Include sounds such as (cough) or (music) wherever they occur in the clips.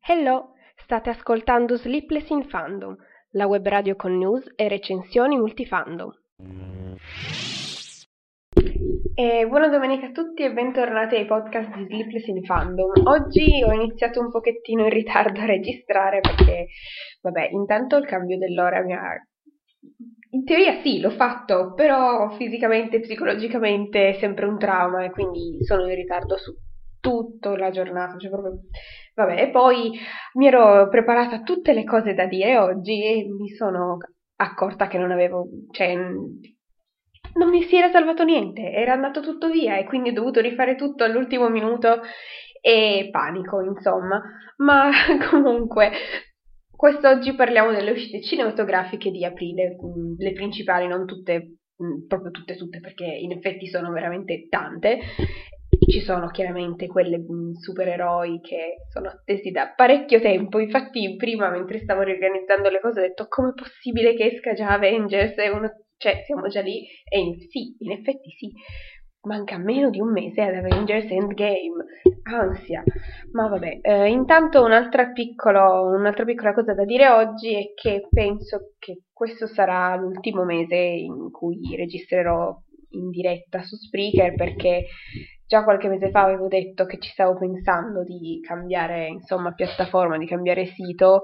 Hello, state ascoltando Sleepless in Fandom, la web radio con news e recensioni multifandom. E buona domenica a tutti e bentornati ai podcast di Sleepless in Fandom. Oggi ho iniziato un pochettino in ritardo a registrare perché, vabbè, intanto il cambio dell'ora mi ha in teoria sì, l'ho fatto, però fisicamente e psicologicamente è sempre un trauma e quindi sono in ritardo su tutta la giornata, cioè proprio... Vabbè, e poi mi ero preparata tutte le cose da dire oggi e mi sono accorta che non avevo, cioè, non mi si era salvato niente, era andato tutto via e quindi ho dovuto rifare tutto all'ultimo minuto e panico, insomma. Ma (laughs) comunque, Quest'oggi parliamo delle uscite cinematografiche di aprile, mm, le principali, non tutte, mm, proprio tutte, tutte, perché in effetti sono veramente tante. Ci sono chiaramente quelle mm, supereroi che sono attesi da parecchio tempo. Infatti, prima, mentre stavo riorganizzando le cose, ho detto: com'è possibile che esca già Avengers? Uno... Cioè, siamo già lì? E in... sì, in effetti sì manca meno di un mese ad Avengers Endgame. Ansia. Ma vabbè, eh, intanto un'altra, piccolo, un'altra piccola cosa da dire oggi è che penso che questo sarà l'ultimo mese in cui registrerò in diretta su Spreaker perché già qualche mese fa avevo detto che ci stavo pensando di cambiare insomma piattaforma, di cambiare sito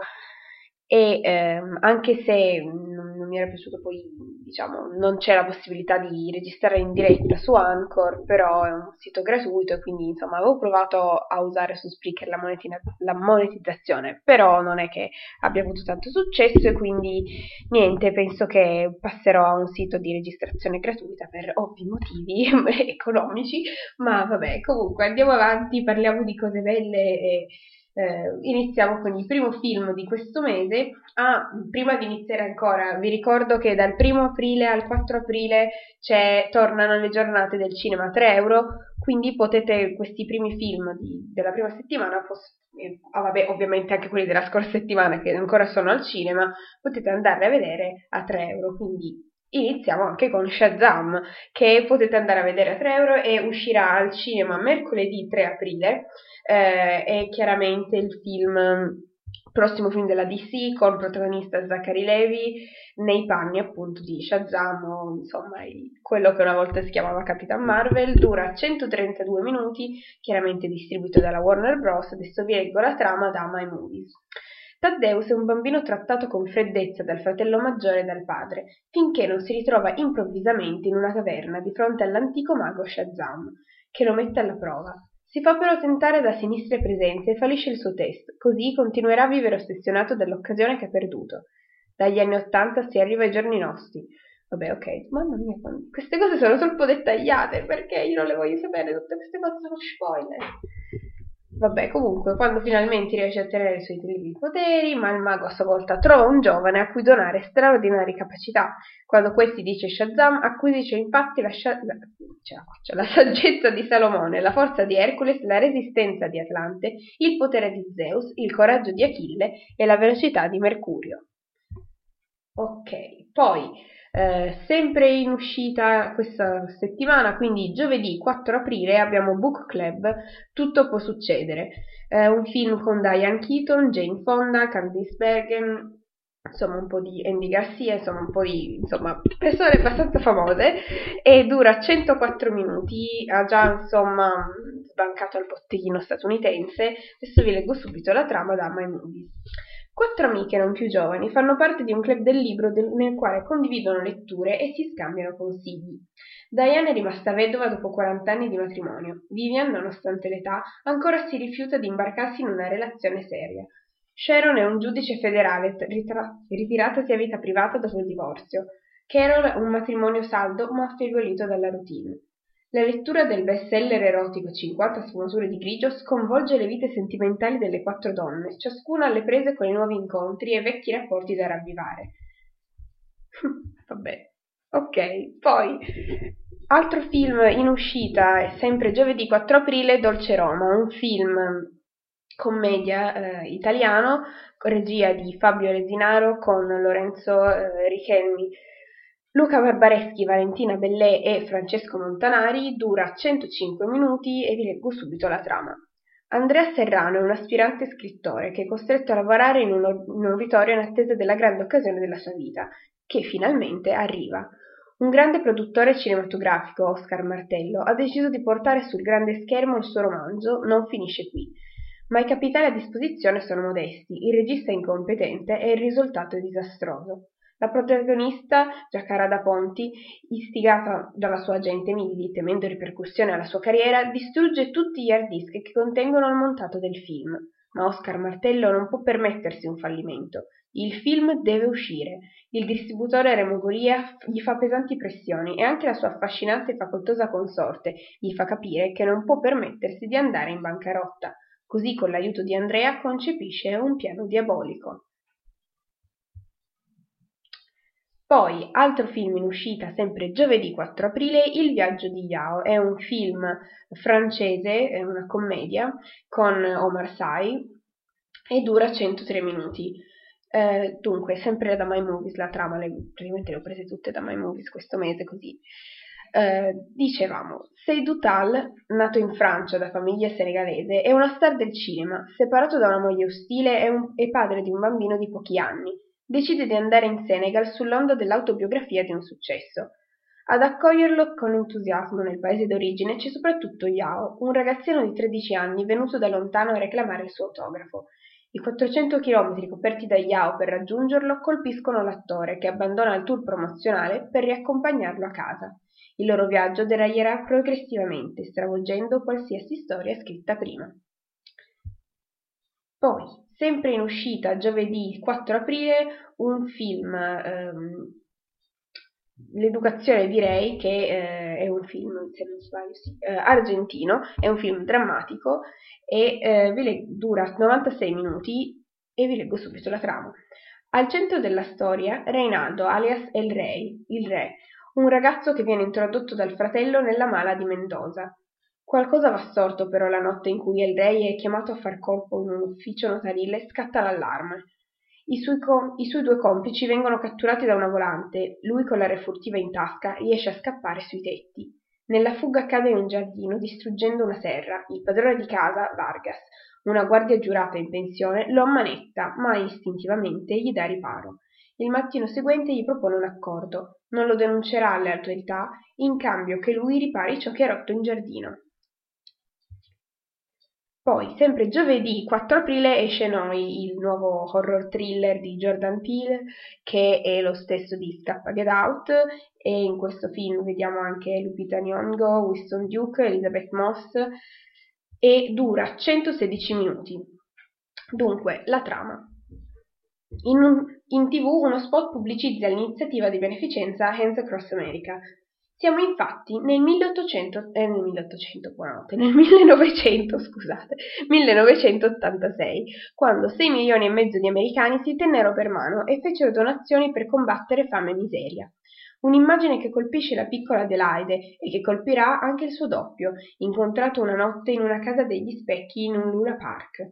e ehm, anche se non, non, mi era piaciuto poi, diciamo, non c'è la possibilità di registrare in diretta su Anchor, però è un sito gratuito e quindi insomma avevo provato a usare su Spreaker la, monetina, la monetizzazione, però non è che abbia avuto tanto successo e quindi niente, penso che passerò a un sito di registrazione gratuita per ovvi motivi (laughs) economici, ma vabbè, comunque andiamo avanti, parliamo di cose belle e eh, iniziamo con il primo film di questo mese. Ah, prima di iniziare ancora, vi ricordo che dal 1 aprile al 4 aprile tornano le giornate del cinema a 3 euro, quindi potete questi primi film di, della prima settimana, poss- eh, ah, vabbè, ovviamente anche quelli della scorsa settimana che ancora sono al cinema, potete andare a vedere a 3 euro, quindi iniziamo anche con Shazam, che potete andare a vedere a 3 euro e uscirà al cinema mercoledì 3 aprile. Eh, è chiaramente il film prossimo film della DC con protagonista Zachary Levi nei panni appunto di Shazam o insomma quello che una volta si chiamava Capitan Marvel. Dura 132 minuti chiaramente distribuito dalla Warner Bros. Adesso vi leggo la trama da My Movies Taddeus è un bambino trattato con freddezza dal fratello maggiore e dal padre, finché non si ritrova improvvisamente in una caverna di fronte all'antico mago Shazam, che lo mette alla prova. Si fa però tentare da sinistre presenze e fallisce il suo test, così continuerà a vivere ossessionato dall'occasione che ha perduto. Dagli anni Ottanta si arriva ai giorni nostri. Vabbè, ok, mamma mia, queste cose sono troppo dettagliate, perché io non le voglio sapere, tutte queste cose sono spoiler. Vabbè, comunque, quando finalmente riesce a ottenere i suoi terribili poteri, ma il mago a sua volta trova un giovane a cui donare straordinarie capacità. Quando questi dice Shazam, acquisisce infatti la, scia- la, cioè, la saggezza di Salomone, la forza di Hercules, la resistenza di Atlante, il potere di Zeus, il coraggio di Achille e la velocità di Mercurio. Ok, poi eh, sempre in uscita questa settimana, quindi giovedì 4 aprile abbiamo Book Club, Tutto può succedere, eh, un film con Diane Keaton, Jane Fonda, Candice Bergen, insomma un po' di Andy Garcia, insomma un po' di insomma, persone abbastanza famose e dura 104 minuti, ha già insomma sbancato il botteghino statunitense, adesso vi leggo subito la trama da My Movies. Quattro amiche non più giovani fanno parte di un club del libro del, nel quale condividono letture e si scambiano consigli. Diane è rimasta vedova dopo 40 anni di matrimonio. Vivian, nonostante l'età, ancora si rifiuta di imbarcarsi in una relazione seria. Sharon è un giudice federale ritra- ritiratasi a vita privata dopo il divorzio. Carol è un matrimonio saldo ma affievolito dalla routine. La lettura del bestseller erotico "Cinquanta sfumature di grigio" sconvolge le vite sentimentali delle quattro donne, ciascuna alle prese con i nuovi incontri e vecchi rapporti da ravvivare. (laughs) Vabbè. Ok, poi altro film in uscita sempre giovedì 4 aprile, Dolce Roma, un film commedia eh, italiano, regia di Fabio Resinaro con Lorenzo eh, Richelmi Luca Barbareschi, Valentina Bellè e Francesco Montanari dura 105 minuti e vi leggo subito la trama. Andrea Serrano è un aspirante scrittore che è costretto a lavorare in un, un auditorio in attesa della grande occasione della sua vita, che finalmente arriva. Un grande produttore cinematografico, Oscar Martello, ha deciso di portare sul grande schermo il suo romanzo Non finisce qui, ma i capitali a disposizione sono modesti, il regista è incompetente e il risultato è disastroso. La protagonista, Giacarada Ponti, istigata dalla sua agente Milly, temendo ripercussioni alla sua carriera, distrugge tutti gli hard disk che contengono il montato del film. Ma Oscar Martello non può permettersi un fallimento. Il film deve uscire. Il distributore Remo Golia gli fa pesanti pressioni e anche la sua affascinante e facoltosa consorte gli fa capire che non può permettersi di andare in bancarotta. Così, con l'aiuto di Andrea, concepisce un piano diabolico. Poi, altro film in uscita sempre giovedì 4 aprile, Il viaggio di Yao. È un film francese, è una commedia con Omar Sy e dura 103 minuti. Eh, dunque, sempre da My Movies la trama, le, praticamente le ho prese tutte da My Movies questo mese così. Eh, dicevamo, Seydou Tal, nato in Francia da famiglia senegalese, è una star del cinema, separato da una moglie ostile e, un, e padre di un bambino di pochi anni decide di andare in Senegal sull'onda dell'autobiografia di un successo. Ad accoglierlo con entusiasmo nel paese d'origine c'è soprattutto Yao, un ragazzino di 13 anni venuto da lontano a reclamare il suo autografo. I 400 chilometri coperti da Yao per raggiungerlo colpiscono l'attore, che abbandona il tour promozionale per riaccompagnarlo a casa. Il loro viaggio deraglierà progressivamente, stravolgendo qualsiasi storia scritta prima. Poi, sempre in uscita giovedì 4 aprile, un film, ehm, L'educazione direi che eh, è un film, se non sbaglio, sì, eh, argentino, è un film drammatico e eh, le- dura 96 minuti e vi leggo subito la trama. Al centro della storia Reinaldo, alias El Rey, il re, un ragazzo che viene introdotto dal fratello nella mala di Mendoza. Qualcosa va storto però la notte in cui il re è chiamato a far colpo in un ufficio notarile scatta l'allarme. I suoi, com- I suoi, due complici vengono catturati da una volante, lui con la refurtiva in tasca riesce a scappare sui tetti. Nella fuga cade in un giardino distruggendo una serra. Il padrone di casa, Vargas, una guardia giurata in pensione, lo ammanetta, ma istintivamente gli dà riparo. Il mattino seguente gli propone un accordo. Non lo denuncerà alle autorità, in cambio che lui ripari ciò che è rotto in giardino. Poi, sempre giovedì 4 aprile, esce Noi, il nuovo horror thriller di Jordan Peele, che è lo stesso di Scappa Get Out, e in questo film vediamo anche Lupita Nyong'o, Winston Duke, Elizabeth Moss, e dura 116 minuti. Dunque, la trama. In, un, in tv uno spot pubblicizza l'iniziativa di beneficenza Hands Across America, siamo infatti nel 1800, eh, nel 1800, buonanotte, nel 1900, scusate, 1986, quando 6 milioni e mezzo di americani si tennero per mano e fecero donazioni per combattere fame e miseria. Un'immagine che colpisce la piccola Adelaide e che colpirà anche il suo doppio, incontrato una notte in una casa degli specchi in un Luna Park.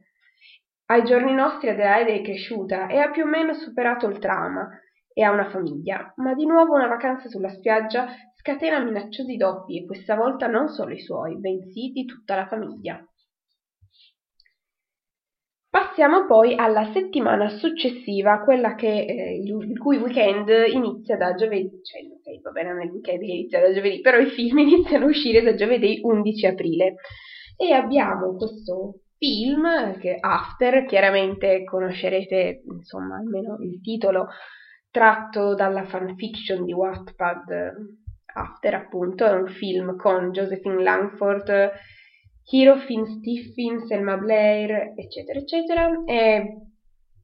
Ai giorni nostri Adelaide è cresciuta e ha più o meno superato il trauma e ha una famiglia, ma di nuovo una vacanza sulla spiaggia scatena minacciosi doppi e questa volta non solo i suoi, bensì di tutta la famiglia. Passiamo poi alla settimana successiva, quella che, eh, il, cui weekend inizia da giovedì, cioè ok, va bene, non è il weekend che inizia da giovedì, però i film (laughs) iniziano a uscire da giovedì 11 aprile. E abbiamo questo film che After, chiaramente conoscerete insomma almeno il titolo tratto dalla fanfiction di Wattpad After, appunto, è un film con Josephine Langford, Hero Finn Stiffin, Selma Blair, eccetera, eccetera. E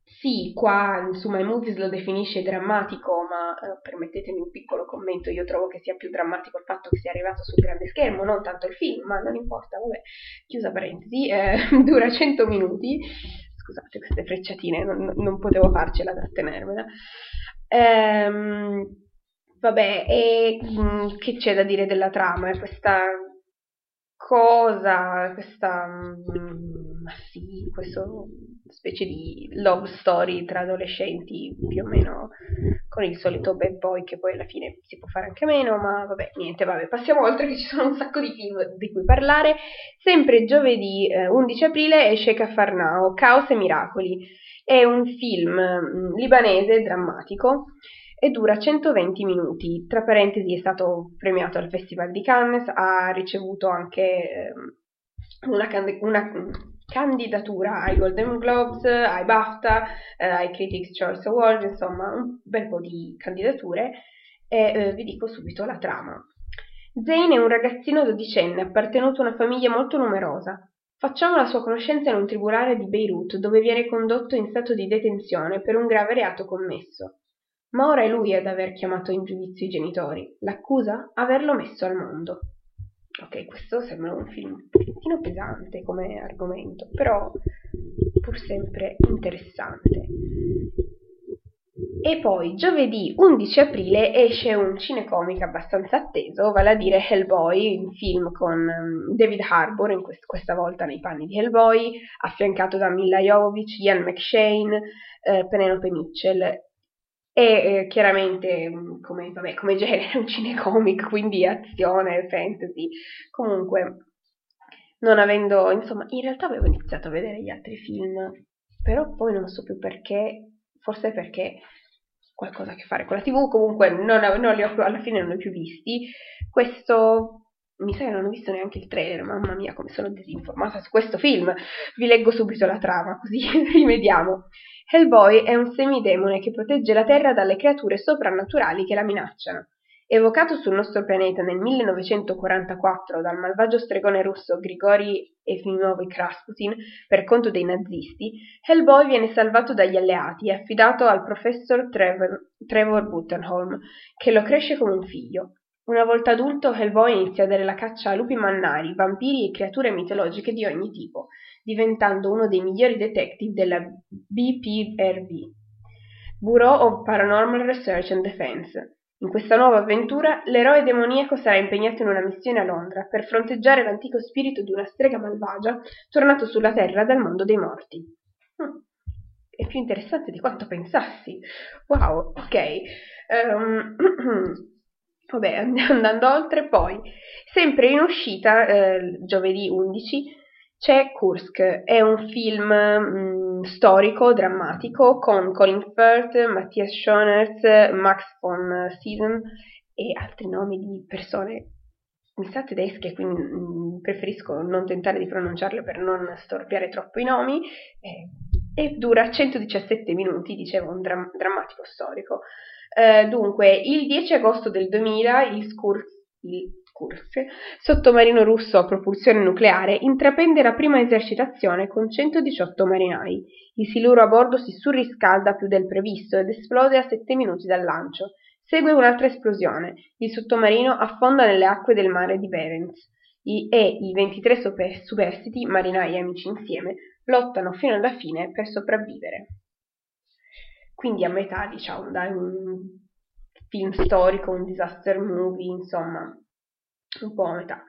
sì, qua su My Movies lo definisce drammatico, ma eh, permettetemi un piccolo commento, io trovo che sia più drammatico il fatto che sia arrivato sul grande schermo, non tanto il film, ma non importa, vabbè, chiusa parentesi, eh, (laughs) dura 100 minuti, scusate queste frecciatine, non, non potevo farcela trattenermela. Ehm, Vabbè, e mh, mm, che c'è da dire della trama? È questa cosa, questa mm, ma sì, questo specie di love story tra adolescenti più o meno con il solito bad boy che poi alla fine si può fare anche meno, ma vabbè, niente, vabbè, passiamo oltre che ci sono un sacco di film di cui parlare. Sempre giovedì eh, 11 aprile esce Cafarnao, Caos e Miracoli. È un film mm, libanese drammatico e dura 120 minuti. Tra parentesi è stato premiato al Festival di Cannes, ha ricevuto anche eh, una, una candidatura ai Golden Globes, ai BAFTA, eh, ai Critics' Choice Awards, insomma un bel po' di candidature e eh, vi dico subito la trama. Zane è un ragazzino dodicenne appartenuto a una famiglia molto numerosa. Facciamo la sua conoscenza in un tribunale di Beirut dove viene condotto in stato di detenzione per un grave reato commesso. Ma ora è lui ad aver chiamato in giudizio i genitori. L'accusa? Averlo messo al mondo. Ok, questo sembra un film un pochettino pesante come argomento, però pur sempre interessante. E poi giovedì 11 aprile esce un cinecomic abbastanza atteso, vale a dire Hellboy, un film con um, David Harbour, in quest- questa volta nei panni di Hellboy, affiancato da Mila Jovovich, Ian McShane, eh, Penelope Mitchell e eh, chiaramente mm, come, vabbè, come genere (laughs) è un cinecomic, quindi azione, fantasy. Comunque, non avendo, insomma, in realtà avevo iniziato a vedere gli altri film, però poi non so più perché, forse perché qualcosa a che fare con la tv, comunque non, non li ho, alla fine non li ho più visti. Questo mi sa che non ho visto neanche il trailer, mamma mia come sono disinformata su questo film. Vi leggo subito la trama, così (laughs) rimediamo. Hellboy è un semidemone che protegge la Terra dalle creature soprannaturali che la minacciano. Evocato sul nostro pianeta nel 1944 dal malvagio stregone russo Grigori Efimovic Rasputin per conto dei nazisti, Hellboy viene salvato dagli alleati e affidato al professor Trevor, Trevor Buttenholm, che lo cresce come un figlio. Una volta adulto, Hellboy inizia a dare la caccia a lupi mannari, vampiri e creature mitologiche di ogni tipo, diventando uno dei migliori detective della BPRD, Bureau of Paranormal Research and Defense. In questa nuova avventura, l'eroe demoniaco sarà impegnato in una missione a Londra per fronteggiare l'antico spirito di una strega malvagia tornato sulla Terra dal mondo dei morti. Hm. È più interessante di quanto pensassi. Wow, ok. Um, (clears throat) vabbè, (laughs) andando oltre, poi, sempre in uscita, eh, giovedì 11, c'è Kursk, è un film mh, mm, storico, drammatico, con Colin Firth, Matthias Schoenertz, Max von Sydow e altri nomi di persone, mi sa tedesche, quindi mh, mm, preferisco non tentare di pronunciarle per non storpiare troppo i nomi, eh, e dura 117 minuti, dicevo, un dram- drammatico storico. Eh, dunque, il 10 agosto del 2000 il Kursk, il Kursk, sottomarino russo a propulsione nucleare, intraprende la prima esercitazione con 118 marinai. Il siluro a bordo si surriscalda più del previsto ed esplode a 7 minuti dal lancio. Segue un'altra esplosione. Il sottomarino affonda nelle acque del mare di Barents I, e i 23 super, superstiti, marinai e amici insieme, lottano fino alla fine per sopravvivere. Quindi a metà, diciamo, da un film storico, un disaster movie, insomma, un po' a metà.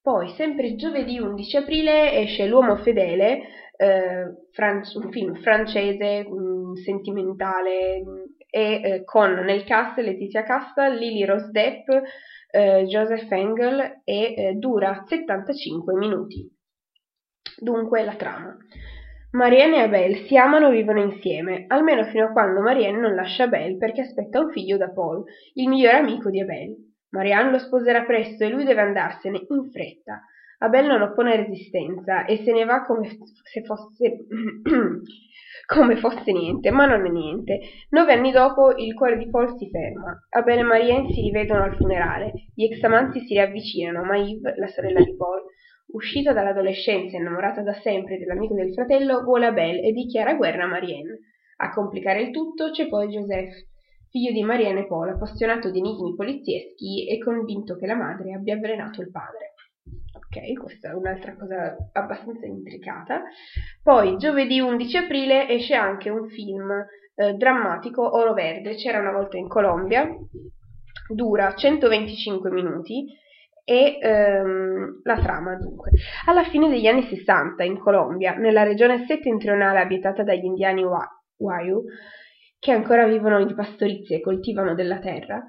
Poi, sempre giovedì 11 aprile, esce L'uomo fedele, eh, fran- un film francese, mh, sentimentale, mh, e eh, con nel cast Letizia Casta, Lily Rose Depp, eh, Joseph Engel e eh, dura 75 minuti. Dunque la trama. Marianne e Abel si amano e vivono insieme, almeno fino a quando Marianne non lascia Abel perché aspetta un figlio da Paul, il migliore amico di Abel. Marianne lo sposerà presto e lui deve andarsene in fretta. Abel non oppone resistenza e se ne va come se fosse (clears throat) come fosse niente, ma non è niente. Nove anni dopo il cuore di Paul si ferma. Abel e Marianne si rivedono al funerale. Gli ex amanti si riavvicinano, ma Yves, la sorella di Paul, uscita dall'adolescenza e innamorata da sempre dell'amico del fratello, vuole Abel e dichiara guerra a Marianne. A complicare il tutto c'è poi Joseph, figlio di Marianne Polo, appassionato di enigmi polizieschi e convinto che la madre abbia avvelenato il padre. Ok, questa è un'altra cosa abbastanza intricata. Poi, giovedì 11 aprile, esce anche un film eh, drammatico, Oro Verde, c'era una volta in Colombia, dura 125 minuti e ehm, la trama dunque. Alla fine degli anni 60 in Colombia, nella regione settentrionale abitata dagli indiani Wayu, che ancora vivono di pastorizia e coltivano della terra,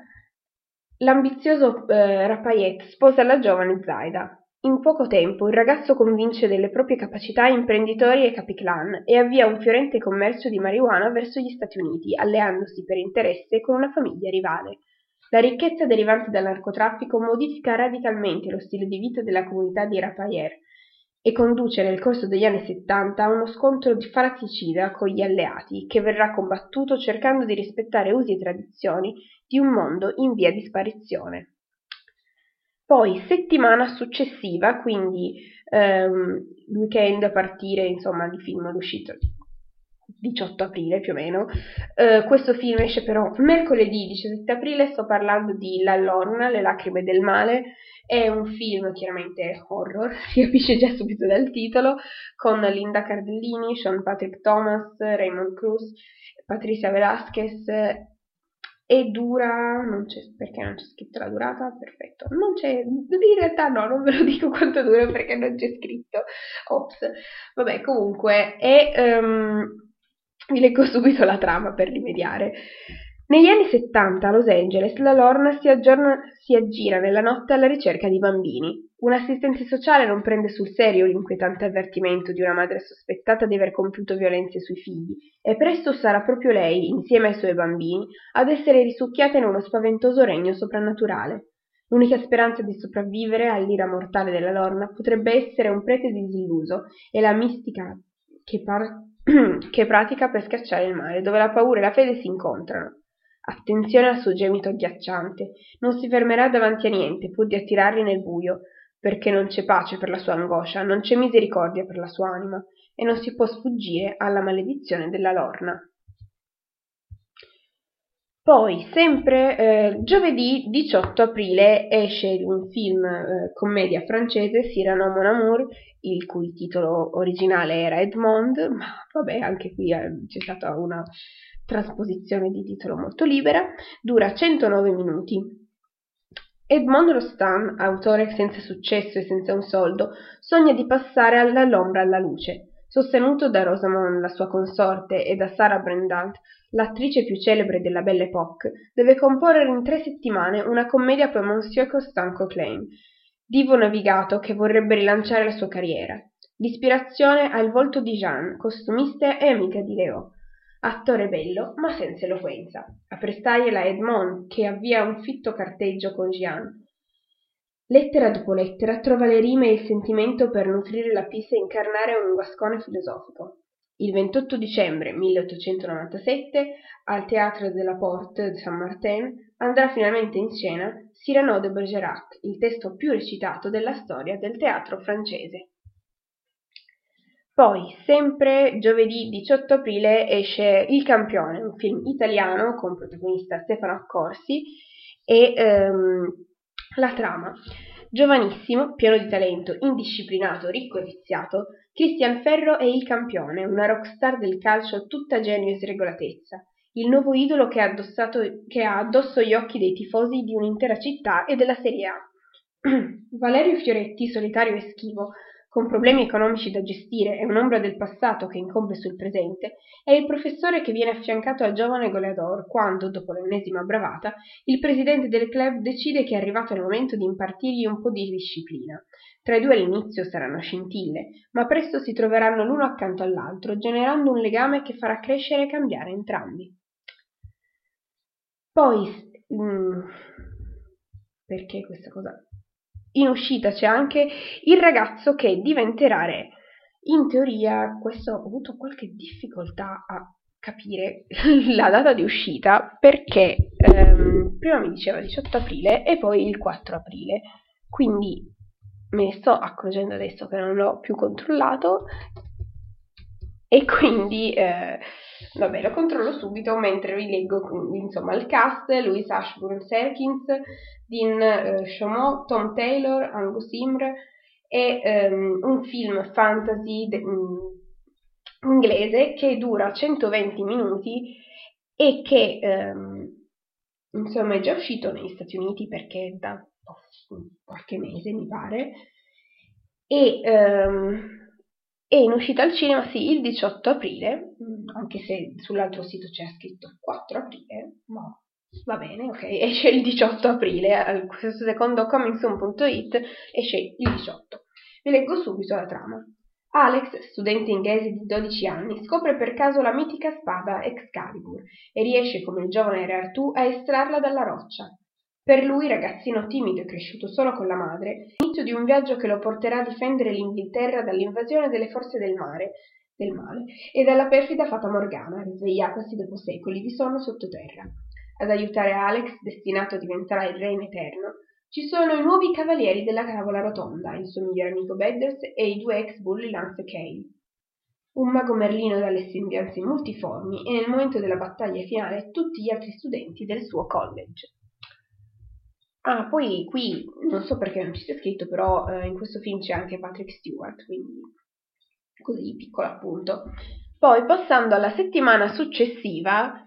l'ambizioso eh, Rapayet sposa la giovane Zaida. In poco tempo il ragazzo convince delle proprie capacità imprenditori e capiclan e avvia un fiorente commercio di marijuana verso gli Stati Uniti, alleandosi per interesse con una famiglia rivale. La ricchezza derivante dal narcotraffico modifica radicalmente lo stile di vita della comunità di Rapayere e conduce nel corso degli anni settanta a uno scontro fratricida con gli alleati, che verrà combattuto cercando di rispettare usi e tradizioni di un mondo in via di sparizione. Poi, settimana successiva, quindi ehm, weekend a partire insomma di film d'uscita 18 aprile più o meno. Uh, questo film esce però mercoledì 17 aprile, sto parlando di La Lorna, Le lacrime del male. È un film chiaramente horror, (laughs) si capisce già subito dal titolo, con Linda Cardellini, Sean Patrick Thomas, Raymond Cruz, Patricia Velasquez e dura, non c'è, perché non c'è scritto la durata? Perfetto, non c'è, in realtà no, non ve lo dico quanto dura perché non c'è scritto, ops, vabbè comunque è um, vi leggo subito la trama per rimediare. Negli anni 70 a Los Angeles la Lorna si, aggiorna, si aggira nella notte alla ricerca di bambini. Un assistente sociale non prende sul serio l'inquietante avvertimento di una madre sospettata di aver compiuto violenze sui figli e presto sarà proprio lei, insieme ai suoi bambini, ad essere risucchiata in uno spaventoso regno soprannaturale. L'unica speranza di sopravvivere all'ira mortale della Lorna potrebbe essere un prete disilluso e la mistica che, par- (clears throat) che pratica per scacciare il male, dove la paura e la fede si incontrano. Attenzione al suo gemito agghiacciante, non si fermerà davanti a niente pur di attirarli nel buio, perché non c'è pace per la sua angoscia, non c'è misericordia per la sua anima, e non si può sfuggire alla maledizione della lorna. Poi, sempre eh, giovedì 18 aprile esce un film eh, commedia francese, Cyrano Mon Amour, il cui titolo originale era Edmond, ma vabbè, anche qui eh, c'è stata una trasposizione di titolo molto libera, dura 109 minuti. Edmond Rostand, autore senza successo e senza un soldo, sogna di passare dall'ombra alla luce. Sostenuto da Rosamond, la sua consorte, e da Sarah Brandant, l'attrice più celebre della Belle Époque, deve comporre in tre settimane una commedia per Monsieur Constant Coquelin, divo navigato che vorrebbe rilanciare la sua carriera. L'ispirazione ha il volto di Jeanne, costumista e amica di Leo. Attore bello, ma senza eloquenza. A prestargliela Edmond, che avvia un fitto carteggio con Jeanne. Lettera dopo lettera trova le rime e il sentimento per nutrire la pista e incarnare un guascone filosofico. Il 28 dicembre 1897, al Théâtre de la Porte de Saint-Martin, andrà finalmente in scena Cyrano de Bergerac, il testo più recitato della storia del teatro francese. Poi, sempre giovedì 18 aprile, esce Il Campione, un film italiano con protagonista Stefano Accorsi e ehm, la trama. Giovanissimo, pieno di talento, indisciplinato, ricco e viziato, Cristian Ferro è il campione, una rockstar del calcio tutta genio e sregolatezza, il nuovo idolo che ha, che ha addosso gli occhi dei tifosi di un'intera città e della Serie A. (clears throat) Valerio Fioretti, solitario e schivo, con problemi economici da gestire e un'ombra del passato che incombe sul presente, è il professore che viene affiancato al giovane goleador quando, dopo l'ennesima bravata, il presidente del club decide che è arrivato il momento di impartirgli un po' di disciplina. Tra i due all'inizio saranno scintille, ma presto si troveranno l'uno accanto all'altro, generando un legame che farà crescere e cambiare entrambi. Poi, mh, mm, perché questa cosa? In uscita c'è anche il ragazzo che diventerà re. In teoria, questo ho avuto qualche difficoltà a capire (laughs) la data di uscita perché ehm, prima mi diceva 18 aprile e poi il 4 aprile. Quindi me ne sto accorgendo adesso che non l'ho più controllato e quindi eh, vabbè lo controllo subito mentre vi leggo insomma il cast Louis Ashburn Serkins Dean eh, Chaumont, Tom Taylor, Angus Imre è um, un film fantasy de- um, inglese che dura 120 minuti e che um, insomma è già uscito negli Stati Uniti perché da qualche mese mi pare, e um, è in uscita al cinema, sì, il 18 aprile, mm, anche se sull'altro sito c'è scritto 4 aprile, ma va bene, ok, (laughs) esce il 18 aprile, questo secondo comingsoon.it esce il 18. Vi leggo subito la trama. Alex, studente inglese di 12 anni, scopre per caso la mitica spada Excalibur e riesce come il giovane Re Artù a estrarla dalla roccia. Per lui, ragazzino timido e cresciuto solo con la madre, l'inizio di un viaggio che lo porterà a difendere l'Inghilterra dall'invasione delle forze del mare, del male, e dalla perfida fata Morgana, risvegliatasi dopo secoli di sonno sottoterra. Ad aiutare Alex, destinato a diventare il re in eterno, ci sono i nuovi cavalieri della tavola rotonda, il suo migliore amico Bedders e i due ex bulli Lance e Kale. Un mago merlino dalle sembianze multiformi e nel momento della battaglia finale tutti gli altri studenti del suo college. Ah, poi qui non so perché non ci sia scritto, però eh, in questo film c'è anche Patrick Stewart, quindi così piccolo appunto. Poi passando alla settimana successiva,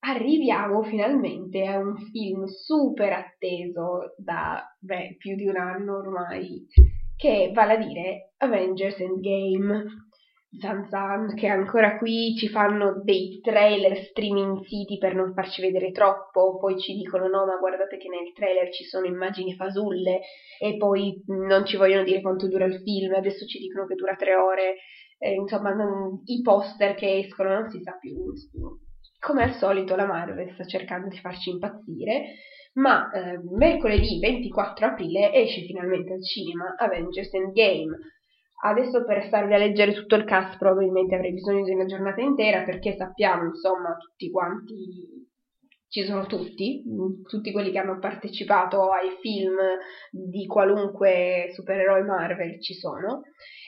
arriviamo finalmente a un film super atteso da beh, più di un anno ormai, che vale a dire Avengers Endgame. Zan Zan che ancora qui ci fanno dei trailer streaming siti per non farci vedere troppo, poi ci dicono no ma guardate che nel trailer ci sono immagini fasulle. E poi non ci vogliono dire quanto dura il film, adesso ci dicono che dura tre ore, eh, insomma non, i poster che escono non si sa più. Come al solito la Marvel sta cercando di farci impazzire, ma eh, mercoledì 24 aprile esce finalmente al cinema Avengers Endgame Adesso per starvi a leggere tutto il cast probabilmente avrei bisogno di una giornata intera perché sappiamo, insomma, tutti quanti ci sono tutti, tutti quelli che hanno partecipato ai film di qualunque supereroe Marvel ci sono.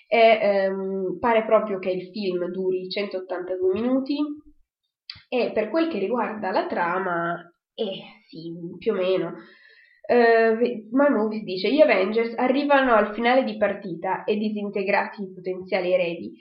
E ehm, pare proprio che il film duri 182 minuti e per quel che riguarda la trama, eh sì, più o meno, Uh, My Movies dice gli Avengers arrivano al finale di partita e disintegrati i potenziali eredi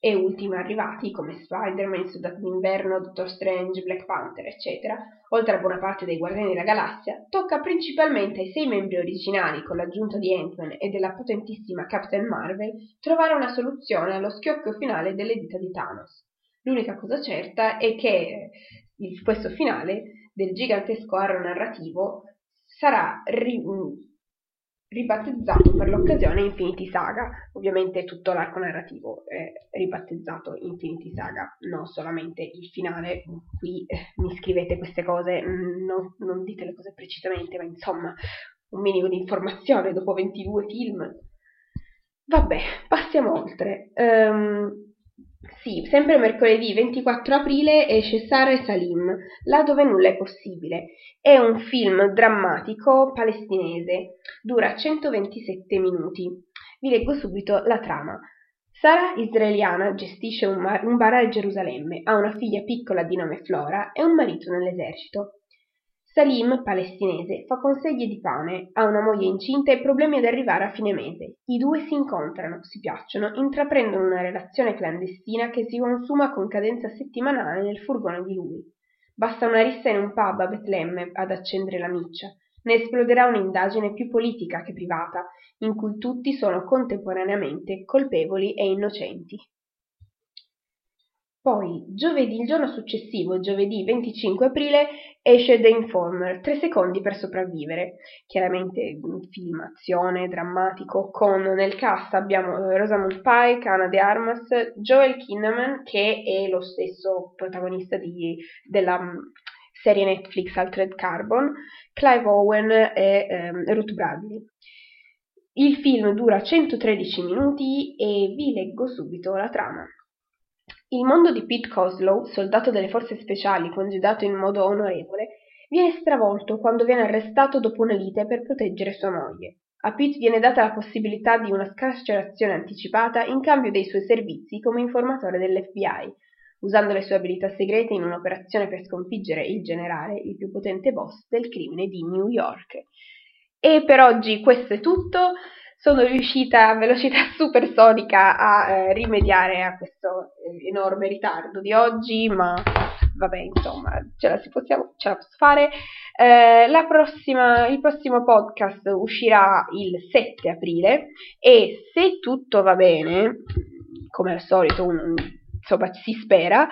e ultimi arrivati come Spider-Man, Soldato d'Inverno, Doctor Strange, Black Panther, eccetera, oltre a buona parte dei Guardiani della Galassia, tocca principalmente ai sei membri originali con l'aggiunta di Ant-Man e della potentissima Captain Marvel trovare una soluzione allo schiocco finale delle dita di Thanos. L'unica cosa certa è che questo finale del gigantesco arro narrativo sarà ri- mm, ribattezzato per l'occasione Infinity Saga. Ovviamente tutto l'arco narrativo è ribattezzato Infinity Saga, non solamente il finale. Qui eh, mi scrivete queste cose, mm, non, non dite le cose precisamente, ma insomma, un minimo di informazione dopo 22 film. Vabbè, passiamo oltre. Um, sì, sempre mercoledì 24 aprile esce Sara e Salim, là dove nulla è possibile. È un film drammatico palestinese, dura 127 minuti. Vi leggo subito la trama. Sara, israeliana, gestisce un, bar a Gerusalemme, ha una figlia piccola di nome Flora e un marito nell'esercito. Salim, palestinese, fa consegli di pane, ha una moglie incinta e problemi ad arrivare a fine mese. I due si incontrano, si piacciono, intraprendono una relazione clandestina che si consuma con cadenza settimanale nel furgone di lui. Basta una rissa in un pub a Betlemme ad accendere la miccia. Ne esploderà un'indagine più politica che privata, in cui tutti sono contemporaneamente colpevoli e innocenti. Poi, giovedì, il giorno successivo, giovedì 25 aprile, esce The Informer, Tre secondi per sopravvivere. Chiaramente un film azione, drammatico, con nel cast abbiamo eh, Rosamund Pike, Anna De Armas, Joel Kinnaman, che è lo stesso protagonista di, della mm, serie Netflix Altered Carbon, Clive Owen e um, Ruth Bradley. Il film dura 113 minuti e vi leggo subito la trama. Il mondo di Pete Coslow, soldato delle forze speciali congedato in modo onorevole, viene stravolto quando viene arrestato dopo una lite per proteggere sua moglie. A Pete viene data la possibilità di una scarcerazione anticipata in cambio dei suoi servizi come informatore dell'FBI, usando le sue abilità segrete in un'operazione per sconfiggere il generale, il più potente boss del crimine di New York. E per oggi questo è tutto. Sono riuscita a velocità (laughs) supersonica a eh, rimediare a questo enorme ritardo di oggi, ma vabbè, insomma, ce la, si possiamo, ce la posso fare. Eh, la prossima, il prossimo podcast uscirà il 7 aprile e se tutto va bene, come al solito, un, insomma, si spera,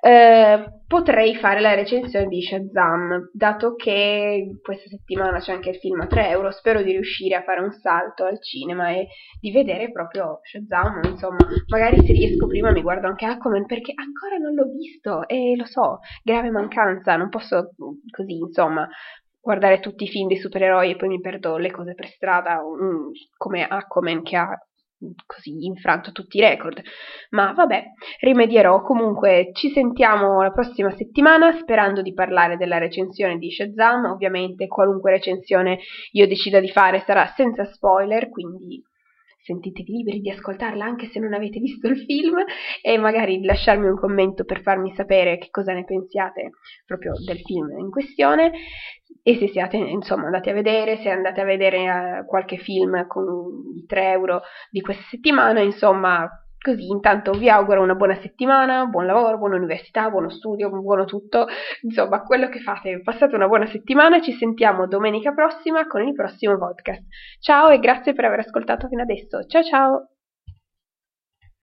eh, potrei fare la recensione di Shazam, dato che questa settimana c'è anche il film a 3 euro, spero di riuscire a fare un salto al cinema e di vedere proprio Shazam, insomma, magari se riesco prima mi guardo anche Aquaman perché ancora non l'ho visto e lo so, grave mancanza, non posso così, insomma, guardare tutti i film dei supereroi e poi mi perdo le cose per strada, um, come Aquaman che ha così infranto tutti i record. Ma vabbè, rimedierò. Comunque ci sentiamo la prossima settimana sperando di parlare della recensione di Shazam. Ovviamente qualunque recensione io decida di fare sarà senza spoiler, quindi sentitevi liberi di ascoltarla anche se non avete visto il film e magari lasciarmi un commento per farmi sapere che cosa ne pensiate proprio del film in questione. E se siete insomma andati a vedere, se andate a vedere uh, qualche film con i 3 euro di questa settimana, insomma Così intanto vi auguro una buona settimana, buon lavoro, buona università, buono studio, buono tutto, insomma quello che fate. Passate una buona settimana, ci sentiamo domenica prossima con il prossimo podcast. Ciao e grazie per aver ascoltato fino adesso. Ciao ciao!